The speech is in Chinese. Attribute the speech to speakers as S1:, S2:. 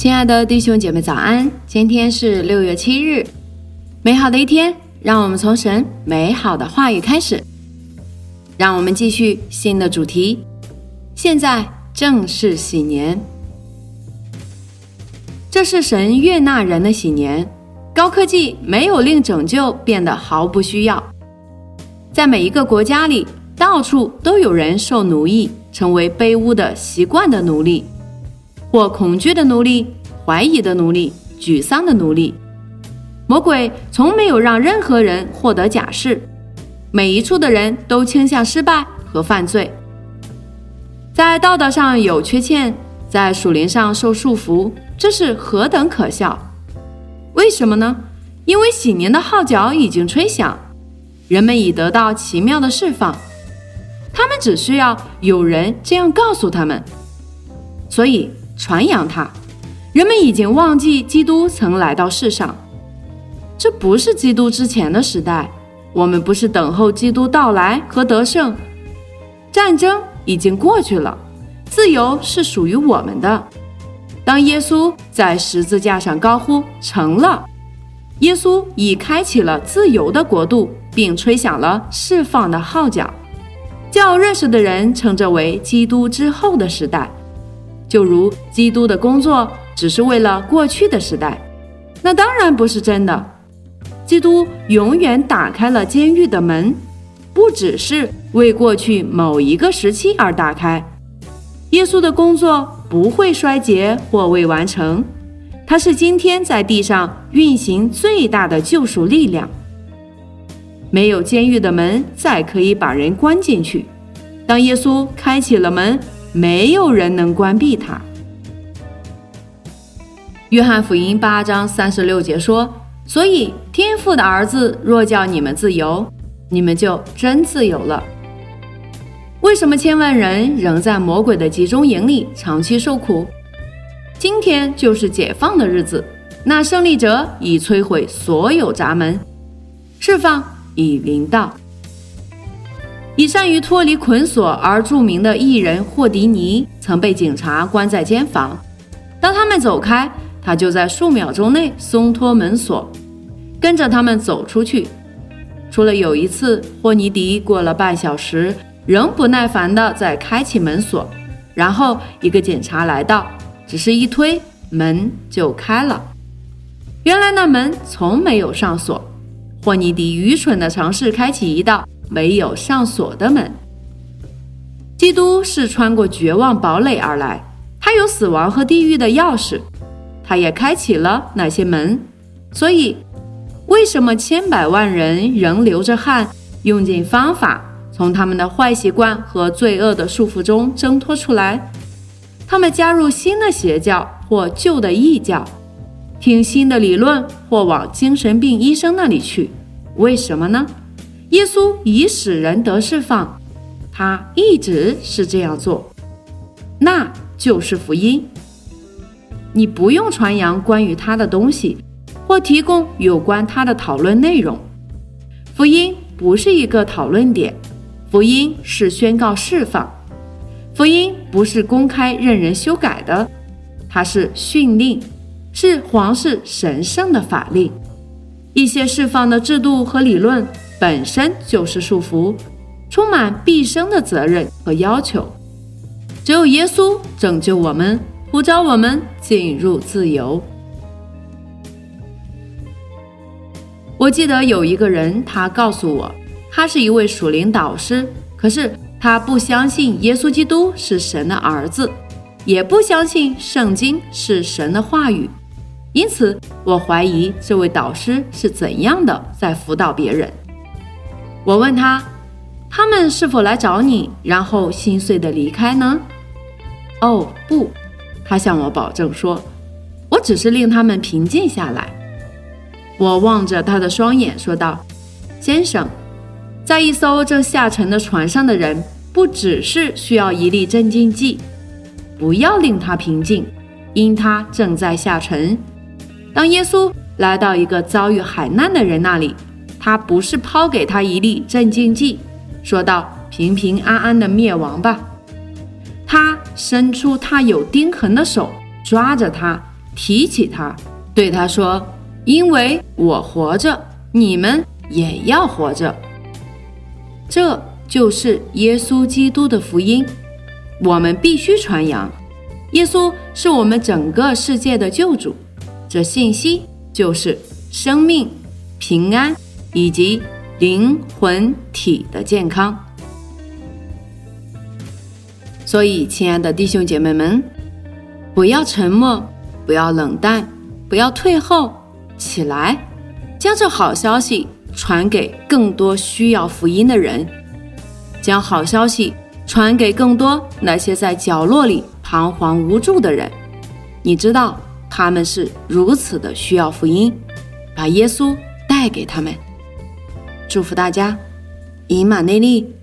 S1: 亲爱的弟兄姐妹，早安！今天是六月七日，美好的一天，让我们从神美好的话语开始。让我们继续新的主题。现在正是喜年，这是神悦纳人的喜年。高科技没有令拯救变得毫不需要，在每一个国家里，到处都有人受奴役，成为卑污的习惯的奴隶。或恐惧的奴隶、怀疑的奴隶、沮丧的奴隶，魔鬼从没有让任何人获得假释。每一处的人都倾向失败和犯罪，在道德上有缺陷，在属灵上受束缚，这是何等可笑！为什么呢？因为喜年的号角已经吹响，人们已得到奇妙的释放，他们只需要有人这样告诉他们，所以。传扬它，人们已经忘记基督曾来到世上。这不是基督之前的时代，我们不是等候基督到来和得胜。战争已经过去了，自由是属于我们的。当耶稣在十字架上高呼“成了”，耶稣已开启了自由的国度，并吹响了释放的号角，叫认识的人称这为基督之后的时代。就如基督的工作只是为了过去的时代，那当然不是真的。基督永远打开了监狱的门，不只是为过去某一个时期而打开。耶稣的工作不会衰竭或未完成，他是今天在地上运行最大的救赎力量。没有监狱的门再可以把人关进去。当耶稣开启了门。没有人能关闭它。约翰福音八章三十六节说：“所以天父的儿子若叫你们自由，你们就真自由了。”为什么千万人仍在魔鬼的集中营里长期受苦？今天就是解放的日子，那胜利者已摧毁所有闸门，释放已临到。以善于脱离捆锁而著名的艺人霍迪尼曾被警察关在监房。当他们走开，他就在数秒钟内松脱门锁，跟着他们走出去。除了有一次，霍尼迪过了半小时，仍不耐烦地在开启门锁。然后一个警察来到，只是一推门就开了。原来那门从没有上锁。霍尼迪愚蠢地尝试开启一道。没有上锁的门。基督是穿过绝望堡垒而来，他有死亡和地狱的钥匙，他也开启了那些门。所以，为什么千百万人仍流着汗，用尽方法从他们的坏习惯和罪恶的束缚中挣脱出来？他们加入新的邪教或旧的异教，听新的理论或往精神病医生那里去？为什么呢？耶稣已使人得释放，他一直是这样做，那就是福音。你不用传扬关于他的东西，或提供有关他的讨论内容。福音不是一个讨论点，福音是宣告释放。福音不是公开任人修改的，它是训令，是皇室神圣的法令。一些释放的制度和理论。本身就是束缚，充满毕生的责任和要求。只有耶稣拯救我们，呼召我们进入自由。我记得有一个人，他告诉我，他是一位属灵导师，可是他不相信耶稣基督是神的儿子，也不相信圣经是神的话语。因此，我怀疑这位导师是怎样的在辅导别人。我问他：“他们是否来找你，然后心碎的离开呢？”哦，不，他向我保证说：“我只是令他们平静下来。”我望着他的双眼说道：“先生，在一艘正下沉的船上的人，不只是需要一粒镇静剂。不要令他平静，因他正在下沉。当耶稣来到一个遭遇海难的人那里。”他不是抛给他一粒镇静剂，说道：“平平安安的灭亡吧。”他伸出他有钉痕的手，抓着他，提起他，对他说：“因为我活着，你们也要活着。”这就是耶稣基督的福音，我们必须传扬。耶稣是我们整个世界的救主，这信息就是生命、平安以及灵魂体的健康。所以，亲爱的弟兄姐妹们，不要沉默，不要冷淡，不要退后，起来，将这好消息传给更多需要福音的人，将好消息传给更多那些在角落里彷徨无助的人。你知道他们是如此的需要福音，把耶稣带给他们。祝福大家，以马内利。